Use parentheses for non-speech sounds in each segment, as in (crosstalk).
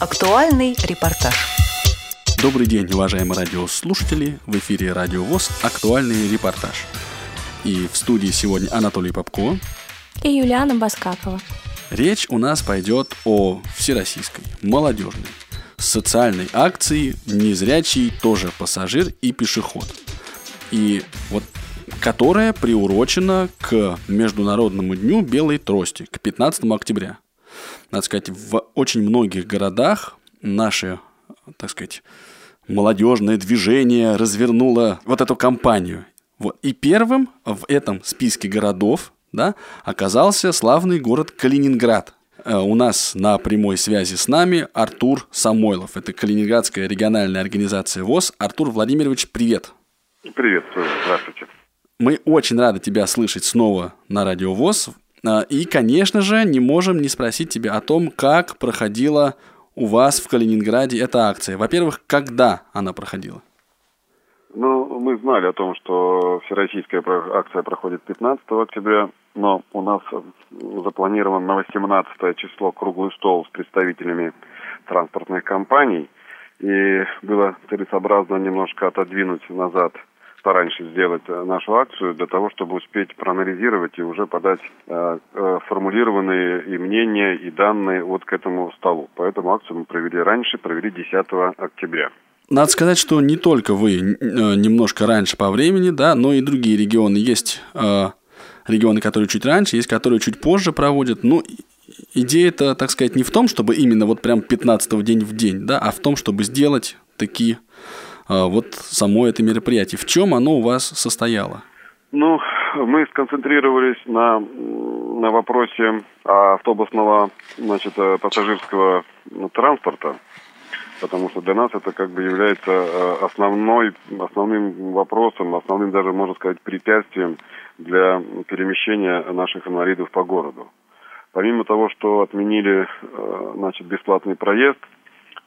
Актуальный репортаж. Добрый день, уважаемые радиослушатели. В эфире Радио ВОЗ «Актуальный репортаж». И в студии сегодня Анатолий Попко и Юлиана Баскакова. Речь у нас пойдет о всероссийской, молодежной, социальной акции «Незрячий тоже пассажир и пешеход». И вот которая приурочена к Международному дню белой трости, к 15 октября. Надо сказать, в очень многих городах наши, так сказать, молодежное движение развернуло вот эту кампанию. Вот. И первым в этом списке городов да, оказался славный город Калининград. Э, у нас на прямой связи с нами Артур Самойлов. Это Калининградская региональная организация ВОЗ. Артур Владимирович, привет. Привет, здравствуйте. Мы очень рады тебя слышать снова на Радио ВОЗ. А, и, конечно же, не можем не спросить тебя о том, как проходила у вас в Калининграде эта акция. Во-первых, когда она проходила? Ну, мы знали о том, что всероссийская акция проходит 15 октября, но у нас запланирован на 18 число круглый стол с представителями транспортных компаний, и было целесообразно немножко отодвинуть назад пораньше сделать э, нашу акцию для того, чтобы успеть проанализировать и уже подать э, э, формулированные и мнения, и данные вот к этому столу. Поэтому акцию мы провели раньше, провели 10 октября. Надо сказать, что не только вы немножко раньше по времени, да, но и другие регионы. Есть э, регионы, которые чуть раньше, есть которые чуть позже проводят. Ну, идея-то, так сказать, не в том, чтобы именно вот прям 15 день в день, да, а в том, чтобы сделать такие вот само это мероприятие. В чем оно у вас состояло? Ну, мы сконцентрировались на, на вопросе автобусного, значит, э, пассажирского ну, транспорта, потому что для нас это как бы является э, основной, основным вопросом, основным даже, можно сказать, препятствием для перемещения наших инвалидов по городу. Помимо того, что отменили, э, значит, бесплатный проезд,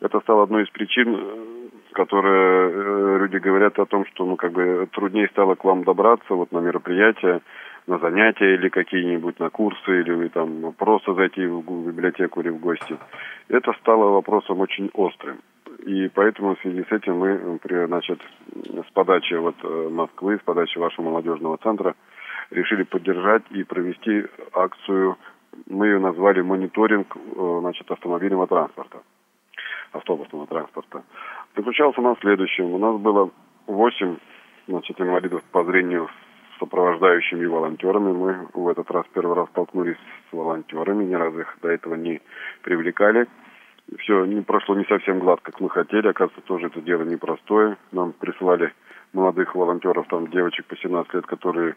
это стало одной из причин которые э, люди говорят о том, что ну как бы труднее стало к вам добраться вот на мероприятия, на занятия или какие-нибудь на курсы или там просто зайти в библиотеку или в гости. Это стало вопросом очень острым. И поэтому в связи с этим мы, значит, с подачи вот э, Москвы, с подачи вашего молодежного центра решили поддержать и провести акцию, мы ее назвали мониторинг, э, значит, автомобильного транспорта автобусного транспорта, заключался на следующем. У нас было 8 значит, инвалидов по зрению с сопровождающими волонтерами. Мы в этот раз первый раз столкнулись с волонтерами, ни разу их до этого не привлекали. Все не прошло не совсем гладко, как мы хотели. Оказывается, тоже это дело непростое. Нам присылали молодых волонтеров, там девочек по 17 лет, которые,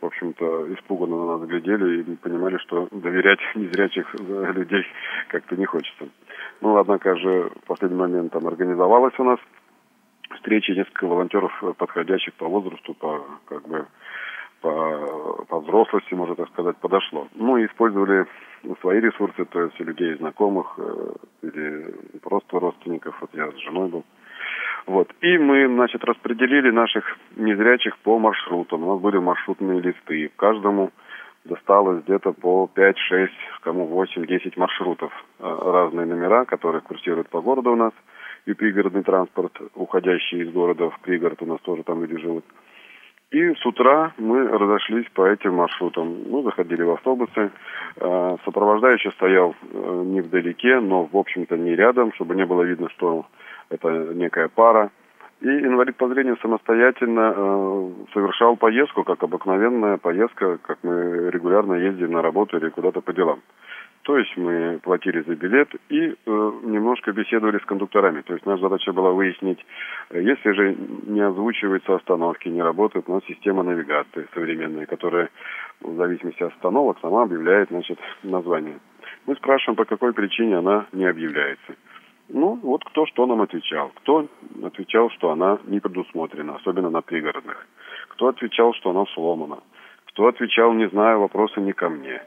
в общем-то, испуганно на нас глядели и понимали, что доверять (laughs) незрячих людей как-то не хочется. Ну, однако же в последний момент там организовалась у нас встреча несколько волонтеров, подходящих по возрасту, по как бы по, по взрослости, можно так сказать, подошло. Ну, и использовали свои ресурсы, то есть людей знакомых э, или просто родственников. Вот я с женой был. Вот. И мы, значит, распределили наших незрячих по маршрутам. У нас были маршрутные листы. Каждому досталось где-то по 5-6, кому 8-10 маршрутов. Э, разные номера, которые курсируют по городу у нас. И пригородный транспорт, уходящий из города в пригород, у нас тоже там люди живут. И с утра мы разошлись по этим маршрутам. Мы заходили в автобусы. Э, сопровождающий стоял э, не вдалеке, но, в общем-то, не рядом, чтобы не было видно, что это некая пара. И инвалид по зрению самостоятельно э, совершал поездку, как обыкновенная поездка, как мы регулярно ездим на работу или куда-то по делам. То есть мы платили за билет и э, немножко беседовали с кондукторами. То есть наша задача была выяснить, э, если же не озвучиваются остановки, не работает у нас система навигации современная, которая в зависимости от остановок сама объявляет значит, название. Мы спрашиваем, по какой причине она не объявляется. Ну, вот кто что нам отвечал. Кто отвечал, что она не предусмотрена, особенно на пригородных. Кто отвечал, что она сломана. Кто отвечал, не знаю, вопросы не ко мне.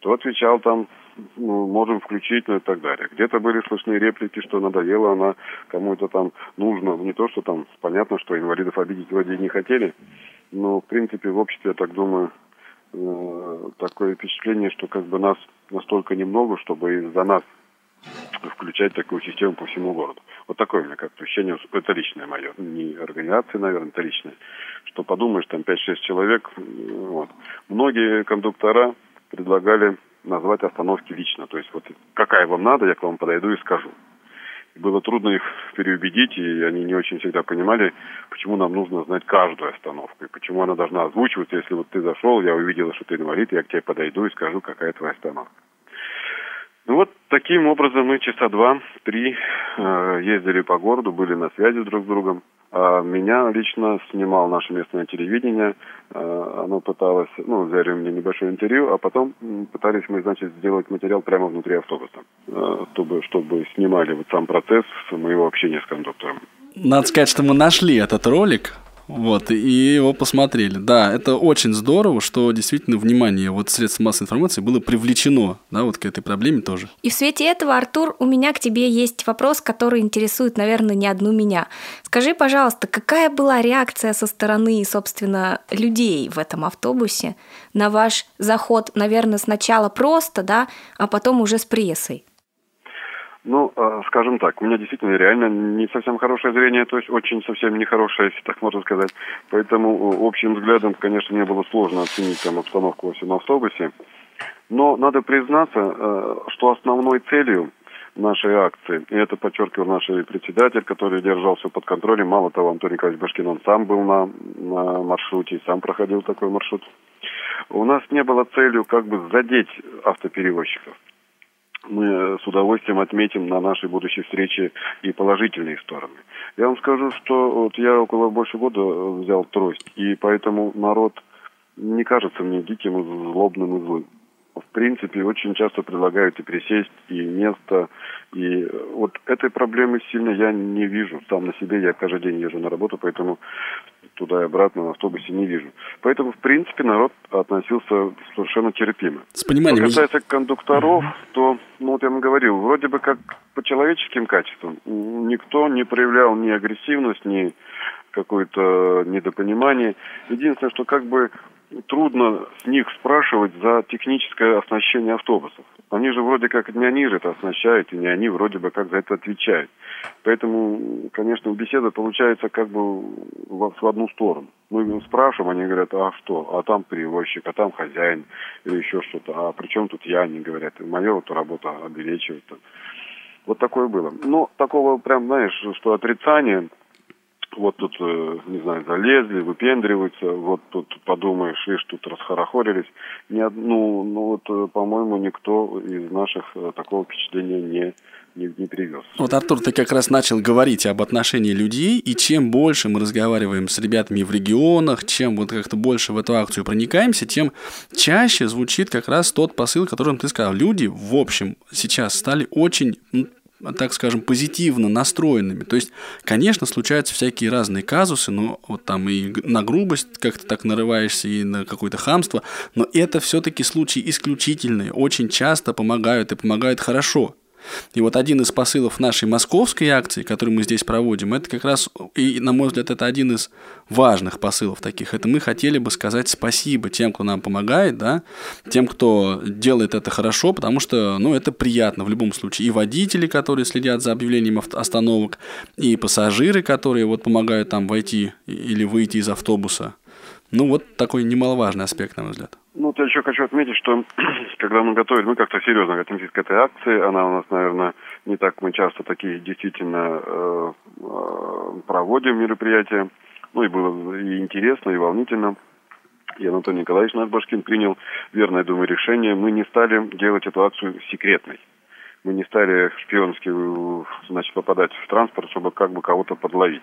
Кто отвечал там, ну, можем включить, ну и так далее. Где-то были слышны реплики, что надоела она, кому это там нужно. Не то, что там, понятно, что инвалидов обидеть вроде не хотели, но, в принципе, в обществе, я так думаю, э, такое впечатление, что как бы нас настолько немного, чтобы из-за нас включать такую систему по всему городу. Вот такое у меня как-то ощущение, это личное мое, не организации, наверное, это личное, что подумаешь, там 5-6 человек, вот. Многие кондуктора предлагали назвать остановки лично, то есть вот какая вам надо, я к вам подойду и скажу. Было трудно их переубедить, и они не очень всегда понимали, почему нам нужно знать каждую остановку, и почему она должна озвучиваться, если вот ты зашел, я увидела, что ты инвалид, я к тебе подойду и скажу, какая твоя остановка. Ну вот таким образом мы часа два-три э, ездили по городу, были на связи друг с другом. А меня лично снимал наше местное телевидение. Э, оно пыталось, ну, взяли мне небольшое интервью, а потом пытались мы, значит, сделать материал прямо внутри автобуса, э, чтобы, чтобы снимали вот сам процесс моего общения с кондуктором. Надо сказать, что мы нашли этот ролик вот, и его посмотрели. Да, это очень здорово, что действительно внимание вот средств массовой информации было привлечено, да, вот к этой проблеме тоже. И в свете этого, Артур, у меня к тебе есть вопрос, который интересует, наверное, не одну меня. Скажи, пожалуйста, какая была реакция со стороны, собственно, людей в этом автобусе на ваш заход, наверное, сначала просто, да, а потом уже с прессой? Ну, а, скажем так, у меня действительно реально не совсем хорошее зрение, то есть очень совсем нехорошее, если так можно сказать. Поэтому общим взглядом, конечно, мне было сложно оценить там обстановку во всем автобусе. Но надо признаться, э, что основной целью нашей акции, и это подчеркивал наш председатель, который держал все под контролем, мало того, Антон Николаевич Башкин, он сам был на, на маршруте, сам проходил такой маршрут. У нас не было целью как бы задеть автоперевозчиков мы с удовольствием отметим на нашей будущей встрече и положительные стороны. Я вам скажу, что вот я около больше года взял трость, и поэтому народ не кажется мне диким, злобным и злым в принципе, очень часто предлагают и присесть, и место. И вот этой проблемы сильно я не вижу. Сам на себе я каждый день езжу на работу, поэтому туда и обратно на автобусе не вижу. Поэтому, в принципе, народ относился совершенно терпимо. С пониманием. Что касается кондукторов, то, ну вот я вам говорил, вроде бы как по человеческим качествам никто не проявлял ни агрессивность, ни какое-то недопонимание. Единственное, что как бы трудно с них спрашивать за техническое оснащение автобусов. Они же вроде как не они же это оснащают, и не они вроде бы как за это отвечают. Поэтому, конечно, беседа получается как бы в, одну сторону. Мы спрашиваем, они говорят, а что, а там перевозчик, а там хозяин, или еще что-то, а при чем тут я, они говорят, моя вот работа обелечивает. Вот такое было. Но такого прям, знаешь, что отрицание вот тут, э, не знаю, залезли, выпендриваются, вот тут подумаешь, видишь, тут расхорохорились. Ни одну, ну вот, э, по-моему, никто из наших э, такого впечатления не, не, не привез. Вот, Артур, ты как раз начал говорить об отношении людей, и чем больше мы разговариваем с ребятами в регионах, чем вот как-то больше в эту акцию проникаемся, тем чаще звучит как раз тот посыл, которым ты сказал. Люди, в общем, сейчас стали очень так скажем, позитивно настроенными. То есть, конечно, случаются всякие разные казусы, но вот там и на грубость как-то так нарываешься, и на какое-то хамство, но это все-таки случаи исключительные, очень часто помогают и помогают хорошо. И вот один из посылов нашей московской акции, которую мы здесь проводим, это как раз, и на мой взгляд, это один из важных посылов таких. Это мы хотели бы сказать спасибо тем, кто нам помогает, да, тем, кто делает это хорошо, потому что, ну, это приятно в любом случае. И водители, которые следят за объявлением остановок, и пассажиры, которые вот помогают там войти или выйти из автобуса. Ну, вот такой немаловажный аспект, на мой взгляд. Ну, вот я еще хочу отметить, что (clears throat) когда мы готовили, мы как-то серьезно относились к этой акции, она у нас, наверное, не так мы часто такие действительно э, э, проводим мероприятия. Ну, и было и интересно, и волнительно. И Анатолий Николаевич Надбашкин принял верное, думаю, решение. Мы не стали делать эту акцию секретной. Мы не стали шпионски, значит, попадать в транспорт, чтобы как бы кого-то подловить.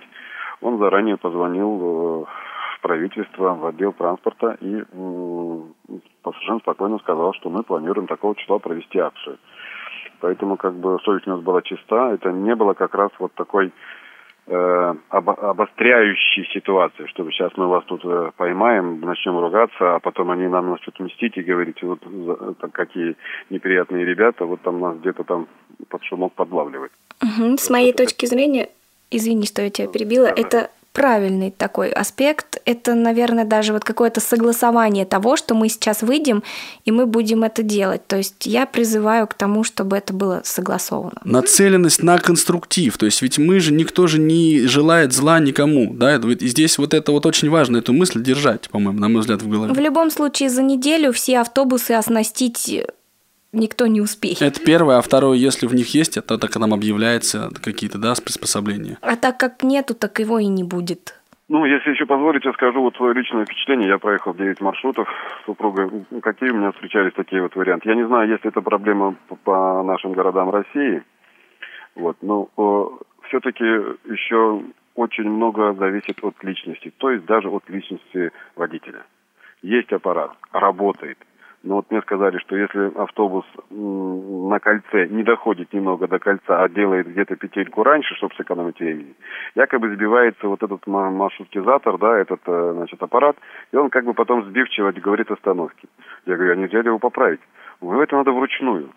Он заранее позвонил э, правительства, в отдел транспорта и совершенно спокойно сказал, что мы планируем такого числа провести акцию. Поэтому как бы совесть у нас была чиста, это не было как раз вот такой э, обостряющей ситуации, чтобы сейчас мы вас тут э, поймаем, начнем ругаться, а потом они нам начнут мстить и говорить, вот за, какие неприятные ребята, вот там нас где-то там под шумок подлавливают. Угу. С моей точки зрения, извини, что я тебя перебила, это правильный такой аспект. Это, наверное, даже вот какое-то согласование того, что мы сейчас выйдем, и мы будем это делать. То есть я призываю к тому, чтобы это было согласовано. Нацеленность на конструктив. То есть ведь мы же, никто же не желает зла никому. Да? И здесь вот это вот очень важно, эту мысль держать, по-моему, на мой взгляд, в голове. В любом случае, за неделю все автобусы оснастить никто не успеет. Это первое, а второе, если в них есть, это так нам объявляется какие-то, да, приспособления. А так как нету, так его и не будет. Ну, если еще позволите, скажу вот свое личное впечатление. Я проехал 9 маршрутов с супругой. Какие у меня встречались такие вот варианты? Я не знаю, если это проблема по нашим городам России. Вот, но все-таки еще очень много зависит от личности, то есть даже от личности водителя. Есть аппарат, работает, но вот мне сказали, что если автобус на кольце не доходит немного до кольца, а делает где-то петельку раньше, чтобы сэкономить времени, якобы сбивается вот этот маршрутизатор, да, этот, э, значит, аппарат, и он как бы потом сбивчиво говорит остановки. Я говорю, а нельзя ли его поправить? Вы это надо вручную.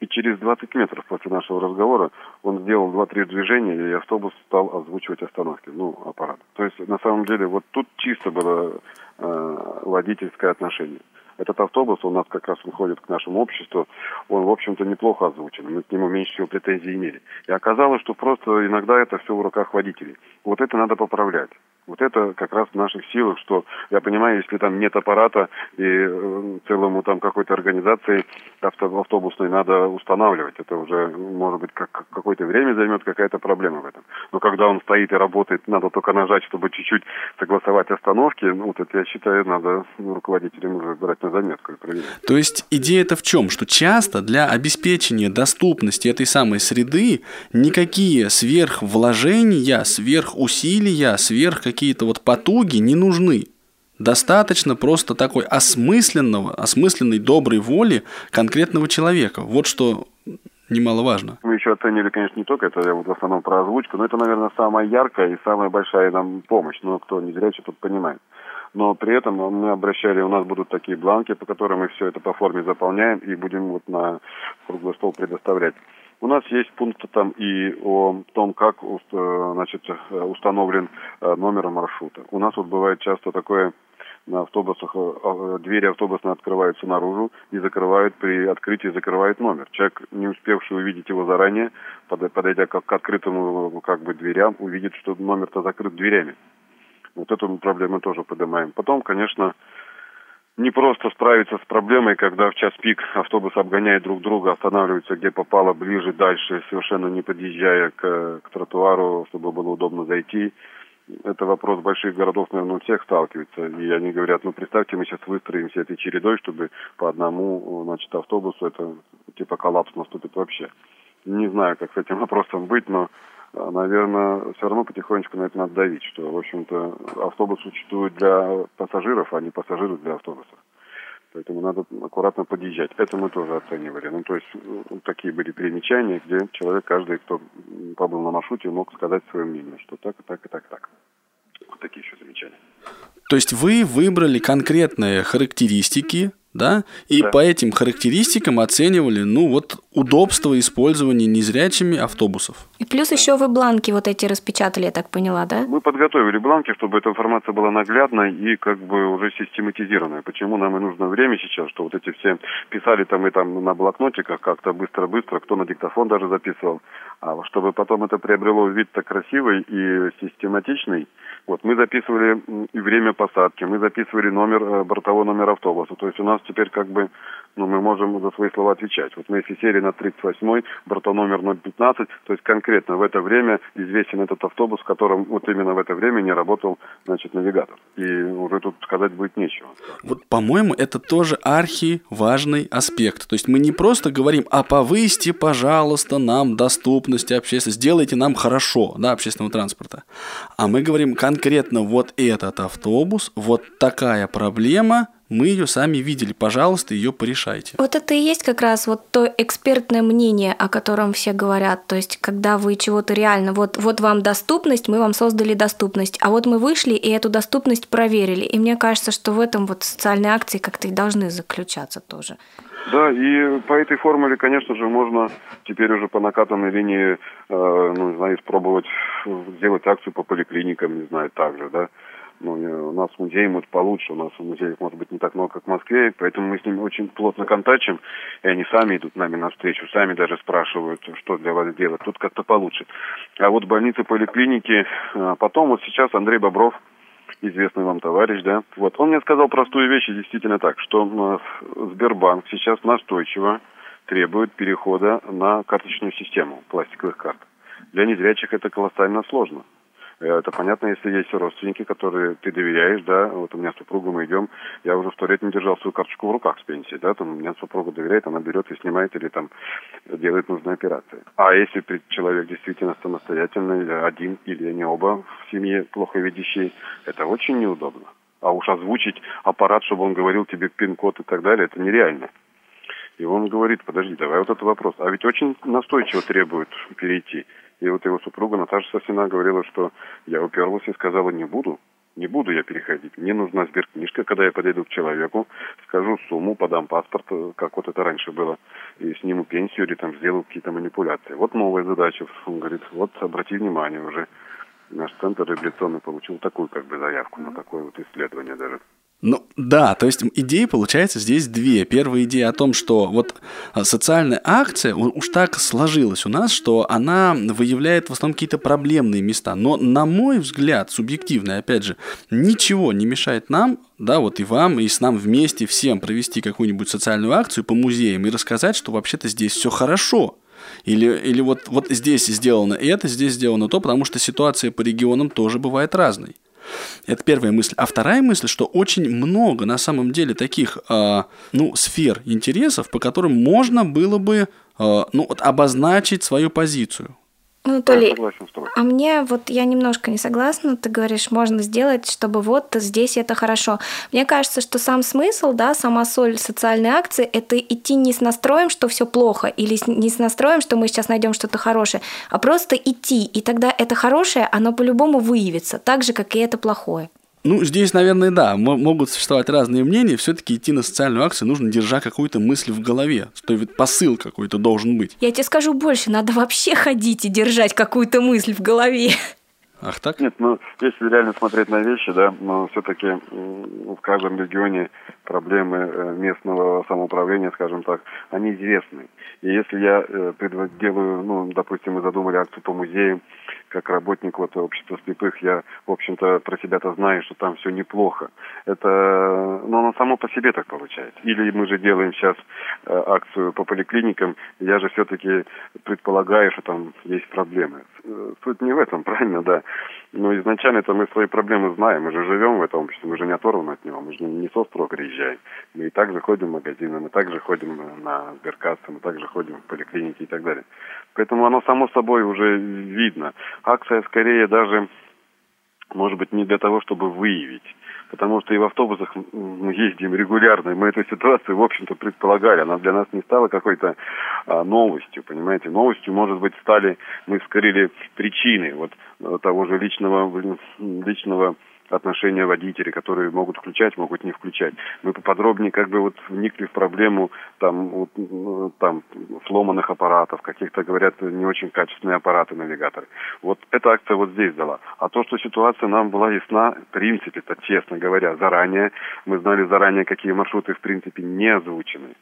И через 20 метров после нашего разговора он сделал 2-3 движения, и автобус стал озвучивать остановки, ну, аппарат. То есть, на самом деле, вот тут чисто было э, водительское отношение. Этот автобус у нас как раз выходит к нашему обществу, он, в общем-то, неплохо озвучен. Мы к нему меньше всего претензий имели. И оказалось, что просто иногда это все в руках водителей. Вот это надо поправлять. Вот это как раз в наших силах, что я понимаю, если там нет аппарата и э, целому там какой-то организации авто, автобусной надо устанавливать, это уже может быть как какое-то время займет какая-то проблема в этом. Но когда он стоит и работает, надо только нажать, чтобы чуть-чуть согласовать остановки, ну, вот это я считаю, надо руководителям уже брать на заметку и проверять. То есть идея-то в чем? Что часто для обеспечения доступности этой самой среды никакие сверхвложения, сверхусилия, сверх какие-то вот потуги не нужны. Достаточно просто такой осмысленного, осмысленной доброй воли конкретного человека. Вот что немаловажно. Мы еще оценили, конечно, не только это, я вот в основном про озвучку, но это, наверное, самая яркая и самая большая нам помощь. Но кто не зрячий, тот понимает. Но при этом мы обращали, у нас будут такие бланки, по которым мы все это по форме заполняем и будем вот на круглый стол предоставлять. У нас есть пункты там и о том, как э, значит, установлен э, номер маршрута. У нас вот бывает часто такое на автобусах, э, двери автобуса открываются наружу и закрывают, при открытии закрывают номер. Человек, не успевший увидеть его заранее, подойдя к, к открытому как бы дверям, увидит, что номер-то закрыт дверями. Вот эту проблему тоже поднимаем. Потом, конечно, не просто справиться с проблемой, когда в час пик автобус обгоняет друг друга, останавливается где попало, ближе, дальше, совершенно не подъезжая к, к тротуару, чтобы было удобно зайти. Это вопрос больших городов, наверное, у всех сталкивается. И они говорят, ну, представьте, мы сейчас выстроимся этой чередой, чтобы по одному, значит, автобусу это типа коллапс наступит вообще. Не знаю, как с этим (laughs) вопросом быть, но наверное, все равно потихонечку на это надо давить, что, в общем-то, автобус существует для пассажиров, а не пассажиры для автобуса. Поэтому надо аккуратно подъезжать. Это мы тоже оценивали. Ну, то есть, такие были перемечания, где человек, каждый, кто побыл на маршруте, мог сказать свое мнение, что так, и так, и так, и так. Вот такие еще замечания. То есть вы выбрали конкретные характеристики да, и да. по этим характеристикам оценивали, ну, вот удобство использования незрячими автобусов. И плюс еще вы бланки вот эти распечатали, я так поняла, да? Мы подготовили бланки, чтобы эта информация была наглядной и как бы уже систематизированной. Почему нам и нужно время сейчас, что вот эти все писали там и там на блокнотиках как-то быстро-быстро, кто на диктофон даже записывал, а чтобы потом это приобрело вид-то красивый и систематичный, вот мы записывали и время посадки, мы записывали номер, э, бортовой номер автобуса. То есть у нас теперь как бы, ну, мы можем за свои слова отвечать. Вот мы если сели на 38-й, бортономер 015, то есть конкретно в это время известен этот автобус, в котором вот именно в это время не работал, значит, навигатор. И уже тут сказать будет нечего. Вот, по-моему, это тоже архи важный аспект. То есть мы не просто говорим, а повысьте, пожалуйста, нам доступность общественности, сделайте нам хорошо, да, общественного транспорта. А мы говорим конкретно вот этот автобус, вот такая проблема, мы ее сами видели, пожалуйста, ее порешайте. Вот это и есть как раз вот то экспертное мнение, о котором все говорят. То есть, когда вы чего-то реально, вот, вот вам доступность, мы вам создали доступность, а вот мы вышли и эту доступность проверили. И мне кажется, что в этом вот социальные акции как-то и должны заключаться тоже. Да, и по этой формуле, конечно же, можно теперь уже по накатанной линии, э, ну, не знаю, испробовать сделать акцию по поликлиникам, не знаю, также, да. Ну, у нас музей может получше, у нас в музеях может быть не так много, как в Москве, поэтому мы с ними очень плотно контачим, и они сами идут нами навстречу, сами даже спрашивают, что для вас делать. Тут как-то получше. А вот больницы, поликлиники, а потом вот сейчас Андрей Бобров, известный вам товарищ, да, вот, он мне сказал простую вещь, и действительно так, что Сбербанк сейчас настойчиво требует перехода на карточную систему пластиковых карт. Для незрячих это колоссально сложно. Э, это понятно, если есть родственники, которые ты доверяешь, да, вот у меня супруга, мы идем, я уже сто лет не держал свою карточку в руках с пенсии, да, там у меня супруга доверяет, она берет и снимает или там делает нужные операции. А если человек действительно самостоятельный, один или они оба в семье плохо видящие, это очень неудобно. А уж озвучить аппарат, чтобы он говорил тебе пин-код и так далее, это нереально. И он говорит, подожди, давай вот этот вопрос. А ведь очень настойчиво требует перейти. И вот его супруга Наташа Сосина говорила, что я уперлась и сказала, не буду, не буду я переходить. Мне нужна сберкнижка, когда я подойду к человеку, скажу сумму, подам паспорт, как вот это раньше было, и сниму пенсию или там сделаю какие-то манипуляции. Вот новая задача. Он говорит, вот обрати внимание уже. Наш центр реабилитационный получил такую как бы заявку на такое вот исследование даже. Ну да, то есть идеи получается здесь две. Первая идея о том, что вот а, социальная акция уж так сложилась у нас, что она выявляет в основном какие-то проблемные места. Но на мой взгляд, субъективно, опять же, ничего не мешает нам, да, вот и вам, и с нам вместе всем провести какую-нибудь социальную акцию по музеям и рассказать, что вообще-то здесь все хорошо. Или, или вот, вот здесь сделано это, здесь сделано то, потому что ситуация по регионам тоже бывает разной. Это первая мысль. А вторая мысль, что очень много на самом деле таких э, ну, сфер интересов, по которым можно было бы э, ну, вот, обозначить свою позицию. Анатолий, а мне вот я немножко не согласна, ты говоришь, можно сделать, чтобы вот здесь это хорошо. Мне кажется, что сам смысл, да, сама соль социальной акции – это идти не с настроем, что все плохо, или не с настроем, что мы сейчас найдем что-то хорошее, а просто идти, и тогда это хорошее, оно по-любому выявится, так же, как и это плохое. Ну, здесь, наверное, да, могут существовать разные мнения. Все-таки идти на социальную акцию нужно, держа какую-то мысль в голове. То есть посыл какой-то должен быть. Я тебе скажу больше, надо вообще ходить и держать какую-то мысль в голове. Ах так? Нет, ну, если реально смотреть на вещи, да, но все-таки в каждом регионе проблемы э, местного самоуправления, скажем так, они известны. И если я э, делаю, ну, допустим, мы задумали акцию по музеям, как работник вот общества слепых, я, в общем-то, про себя-то знаю, что там все неплохо. Это, ну, оно само по себе так получается. Или мы же делаем сейчас э, акцию по поликлиникам, я же все-таки предполагаю, что там есть проблемы. Э, суть не в этом, (laughs) правильно, да. Но изначально это мы свои проблемы знаем, мы же живем в этом обществе, мы же не оторваны от него, мы же не со строк приезжаем. Мы и также ходим в магазины, мы также ходим на сберкассы, мы также ходим в поликлиники и так далее. Поэтому оно само собой уже видно. Акция скорее даже, может быть, не для того, чтобы выявить. Потому что и в автобусах мы ездим регулярно, и мы эту ситуацию, в общем-то, предполагали. Она для нас не стала какой-то а, новостью, понимаете. Новостью, может быть, стали, мы вскрыли причины вот того же личного, личного отношения водителей, которые могут включать, могут не включать. Мы поподробнее как бы вот вникли в проблему там, вот, там сломанных аппаратов, каких-то, говорят, не очень качественные аппараты, навигаторы. Вот эта акция вот здесь дала. А то, что ситуация нам была ясна, в принципе, это честно говоря, заранее, мы знали заранее, какие маршруты, в принципе, не озвучены.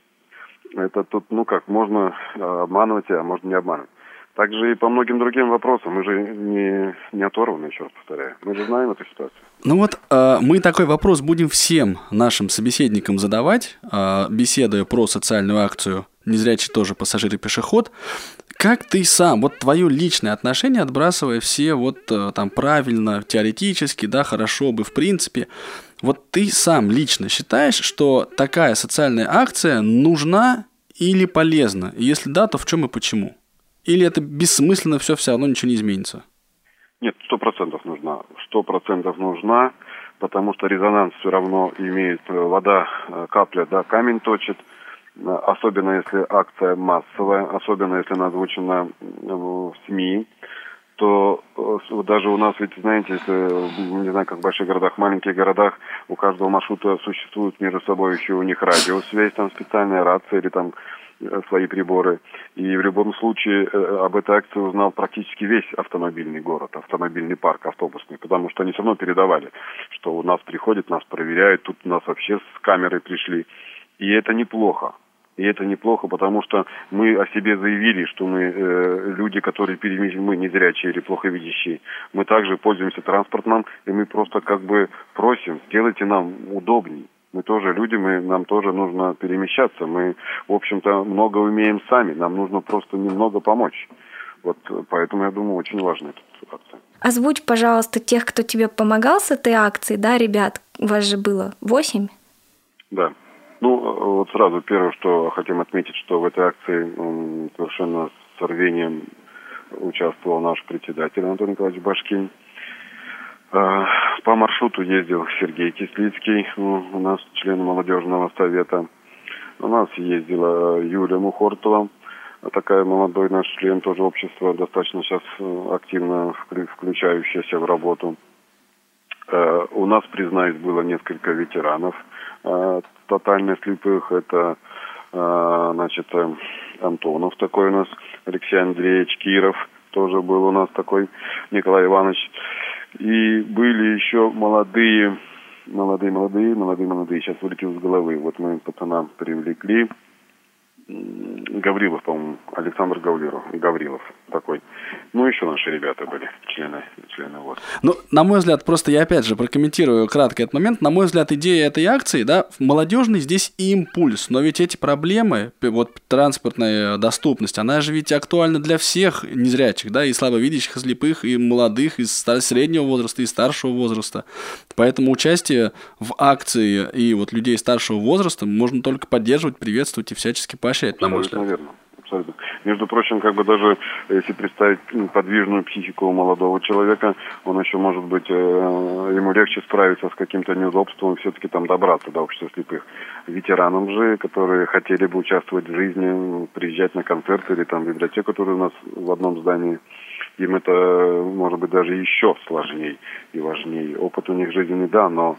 Это тут, ну как, можно обманывать, а можно не обманывать. Также и по многим другим вопросам. Мы же не, не оторваны, еще раз повторяю. Мы же знаем эту ситуацию. Ну вот э, мы такой вопрос будем всем нашим собеседникам задавать, э, беседуя про социальную акцию «Незрячий тоже пассажир и пешеход». Как ты сам, вот твое личное отношение, отбрасывая все вот э, там правильно, теоретически, да, хорошо бы, в принципе, вот ты сам лично считаешь, что такая социальная акция нужна или полезна? Если да, то в чем и почему? Или это бессмысленно, все все равно ничего не изменится? Нет, сто процентов нужна. Сто процентов нужна, потому что резонанс все равно имеет э, вода, э, капля, да, камень точит. Э, особенно если акция массовая, особенно если она озвучена в СМИ. что э, даже у нас, ведь, знаете, это, не знаю, как в больших городах, в маленьких городах, у каждого маршрута существует между собой еще у них радиосвязь, там специальная рация или там свои приборы. И в любом случае э, об этой акции узнал практически весь автомобильный город, автомобильный парк автобусный, потому что они все равно передавали, что у нас приходят, нас проверяют, тут у нас вообще с камерой пришли. И это неплохо. И это неплохо, потому что мы о себе заявили, что мы э, люди, которые перемещены, мы не зрячие или плохо видящие. Мы также пользуемся транспортом, и мы просто как бы просим, сделайте нам удобней. Мы тоже люди, мы, нам тоже нужно перемещаться. Мы, в общем-то, много умеем сами. Нам нужно просто немного помочь. Вот поэтому, я думаю, очень важна эта акция. Озвучь, пожалуйста, тех, кто тебе помогал с этой акцией, да, ребят? У вас же было восемь? Да. Ну, вот сразу первое, что хотим отметить, что в этой акции совершенно с рвением участвовал наш председатель Анатолий Николаевич Башкин. А, по маршруту ездил Сергей Кислицкий, у нас член молодежного совета. У нас ездила Юлия Мухортова, такая молодой наш член тоже общества, достаточно сейчас э, активно включающаяся в работу. Э, у нас, признаюсь, было несколько ветеранов э, тотально слепых. Это, значит, Антонов такой у нас, Алексей Андреевич Киров тоже был у нас такой, Николай Иванович. И были еще молодые, молодые, молодые, молодые, молодые. Сейчас вылетел с головы. Вот мы пацана привлекли. Гаврилов, по-моему, Александр Гаврилов, Гаврилов такой. Ну, еще наши ребята были, члены, члены ВОЗ. Ну, на мой взгляд, просто я опять же прокомментирую кратко этот момент. На мой взгляд, идея этой акции, да, молодежный здесь и импульс. Но ведь эти проблемы, вот транспортная доступность, она же ведь актуальна для всех незрячих, да, и слабовидящих, и слепых, и молодых, и среднего возраста, и старшего возраста. Поэтому участие в акции и вот людей старшего возраста можно только поддерживать, приветствовать и всячески поощрять, на мой взгляд. Наверное абсолютно. Между прочим, как бы даже если представить подвижную психику молодого человека, он еще может быть, э, ему легче справиться с каким-то неудобством все-таки там добраться до общества слепых. Ветеранам же, которые хотели бы участвовать в жизни, приезжать на концерты или там в библиотеку, которая у нас в одном здании, им это может быть даже еще сложнее и важнее. Опыт у них жизненный, да, но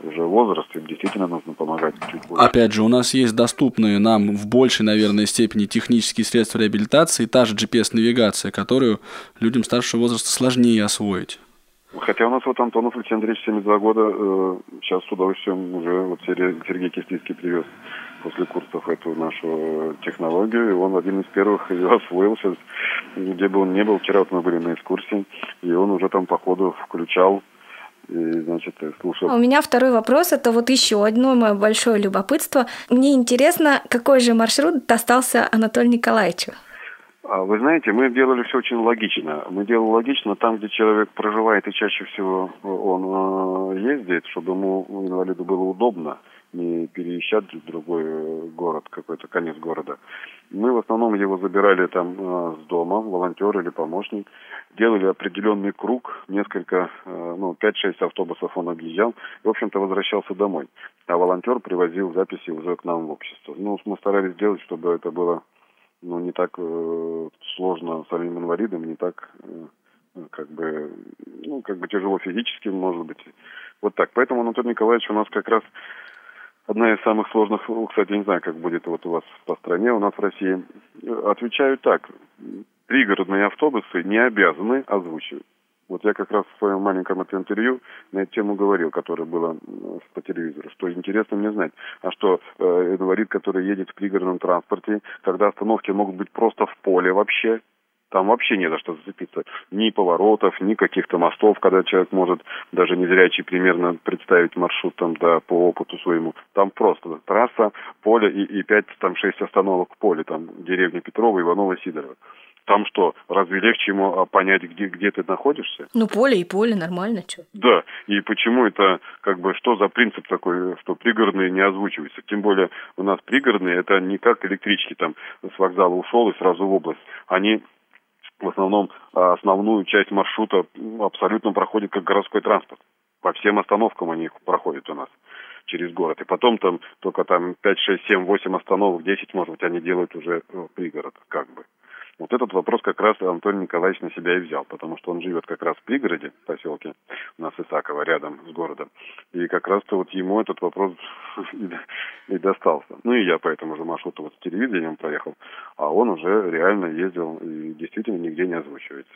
уже возраст, им действительно нужно помогать чуть больше. Опять же, у нас есть доступные нам в большей, наверное, степени технические средства реабилитации, та же GPS-навигация, которую людям старшего возраста сложнее освоить. Хотя у нас вот Антонов Алексей Андреевич, 72 года, э, сейчас с удовольствием уже вот Сергей Кистицкий привез после курсов эту нашу технологию, и он один из первых (laughs) ее освоил сейчас, где бы он не был. Вчера вот мы были на экскурсии, и он уже там по ходу включал и, значит, слушал. У меня второй вопрос, это вот еще одно мое большое любопытство. Мне интересно, какой же маршрут достался Анатолию Николаевичу? А вы знаете, мы делали все очень логично. Мы делали логично там, где человек проживает, и чаще всего он э, ездит, чтобы ему, инвалиду, было удобно не переезжать в другой город, какой-то конец города. Мы в основном его забирали там э, с дома, волонтер или помощник, делали определенный круг, несколько, э, ну, 5-6 автобусов он объезжал, и, в общем-то, возвращался домой. А волонтер привозил записи уже к нам в общество. Ну, мы старались сделать, чтобы это было, ну, не так э, сложно самим инвалидам, не так, э, как бы, ну, как бы тяжело физически, может быть. Вот так. Поэтому Анатолий Николаевич у нас как раз одна из самых сложных, кстати, не знаю, как будет вот у вас по стране, у нас в России. Отвечаю так. Пригородные автобусы не обязаны озвучивать. Вот я как раз в своем маленьком интервью на эту тему говорил, которое было по телевизору, что интересно мне знать, а что э, инвалид, который едет в пригородном транспорте, когда остановки могут быть просто в поле вообще, там вообще не за что зацепиться. Ни поворотов, ни каких-то мостов, когда человек может даже незрячий примерно представить маршрут там, да, по опыту своему. Там просто трасса, поле и, и пять, там шесть остановок в поле, там деревня Петрова, Иванова, Сидорова. Там что, разве легче ему а, понять, где, где ты находишься? Ну, поле и поле, нормально, что? Да, и почему это, как бы, что за принцип такой, что пригородные не озвучиваются? Тем более у нас пригородные, это не как электрички, там, с вокзала ушел и сразу в область. Они в основном а, основную часть маршрута абсолютно проходит как городской транспорт. По всем остановкам они проходят у нас через город. И потом там только там 5, 6, 7, 8 остановок, 10, может быть, они делают уже ну, пригород, как бы. Вот этот вопрос как раз Антон Николаевич на себя и взял, потому что он живет как раз в пригороде, в поселке у нас Исаково, рядом с городом. И как раз-то вот ему этот вопрос (laughs) и, достался. Ну и я по этому же маршруту вот с телевидением проехал, а он уже реально ездил и действительно нигде не озвучивается.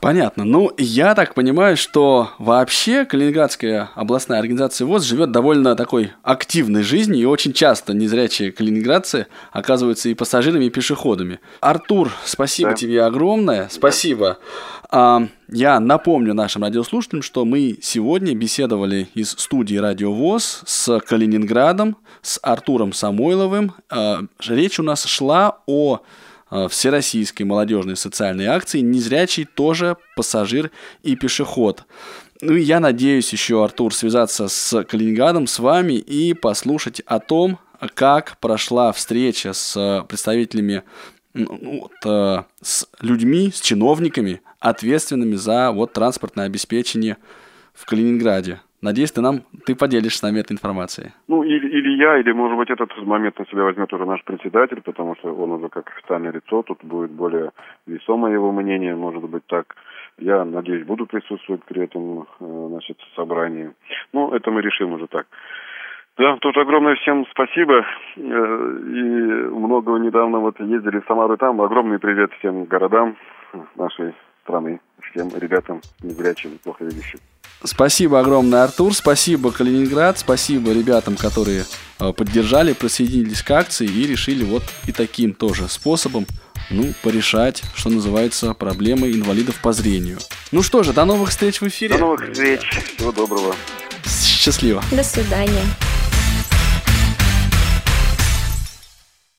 Понятно. Ну, я так понимаю, что вообще Калининградская областная организация ВОЗ живет довольно такой активной жизнью, и очень часто незрячие калининградцы оказываются и пассажирами, и пешеходами. Артур, спасибо да. тебе огромное. Спасибо. А, я напомню нашим радиослушателям, что мы сегодня беседовали из студии Радио ВОЗ с Калининградом, с Артуром Самойловым. А, речь у нас шла о всероссийской молодежной социальной акции «Незрячий тоже пассажир и пешеход». Ну и я надеюсь еще, Артур, связаться с Калининградом, с вами и послушать о том, как прошла встреча с представителями, ну, вот, э, с людьми, с чиновниками, ответственными за вот, транспортное обеспечение в Калининграде. Надеюсь, ты нам ты поделишься с нами этой информацией. Ну, или, или я, или, может быть, этот момент на себя возьмет уже наш председатель, потому что он уже как официальное лицо, тут будет более весомое его мнение, может быть, так. Я, надеюсь, буду присутствовать при этом, э, значит, собрании. Ну, это мы решим уже так. Да, тоже огромное всем спасибо. Э, и много недавно вот ездили в Самару там. Огромный привет всем городам нашей страны, всем ребятам незрячим, плохо видящим. Спасибо огромное, Артур. Спасибо, Калининград. Спасибо ребятам, которые э, поддержали, присоединились к акции и решили вот и таким тоже способом ну, порешать, что называется, проблемы инвалидов по зрению. Ну что же, до новых встреч в эфире. До новых встреч. Всего доброго. Счастливо. До свидания.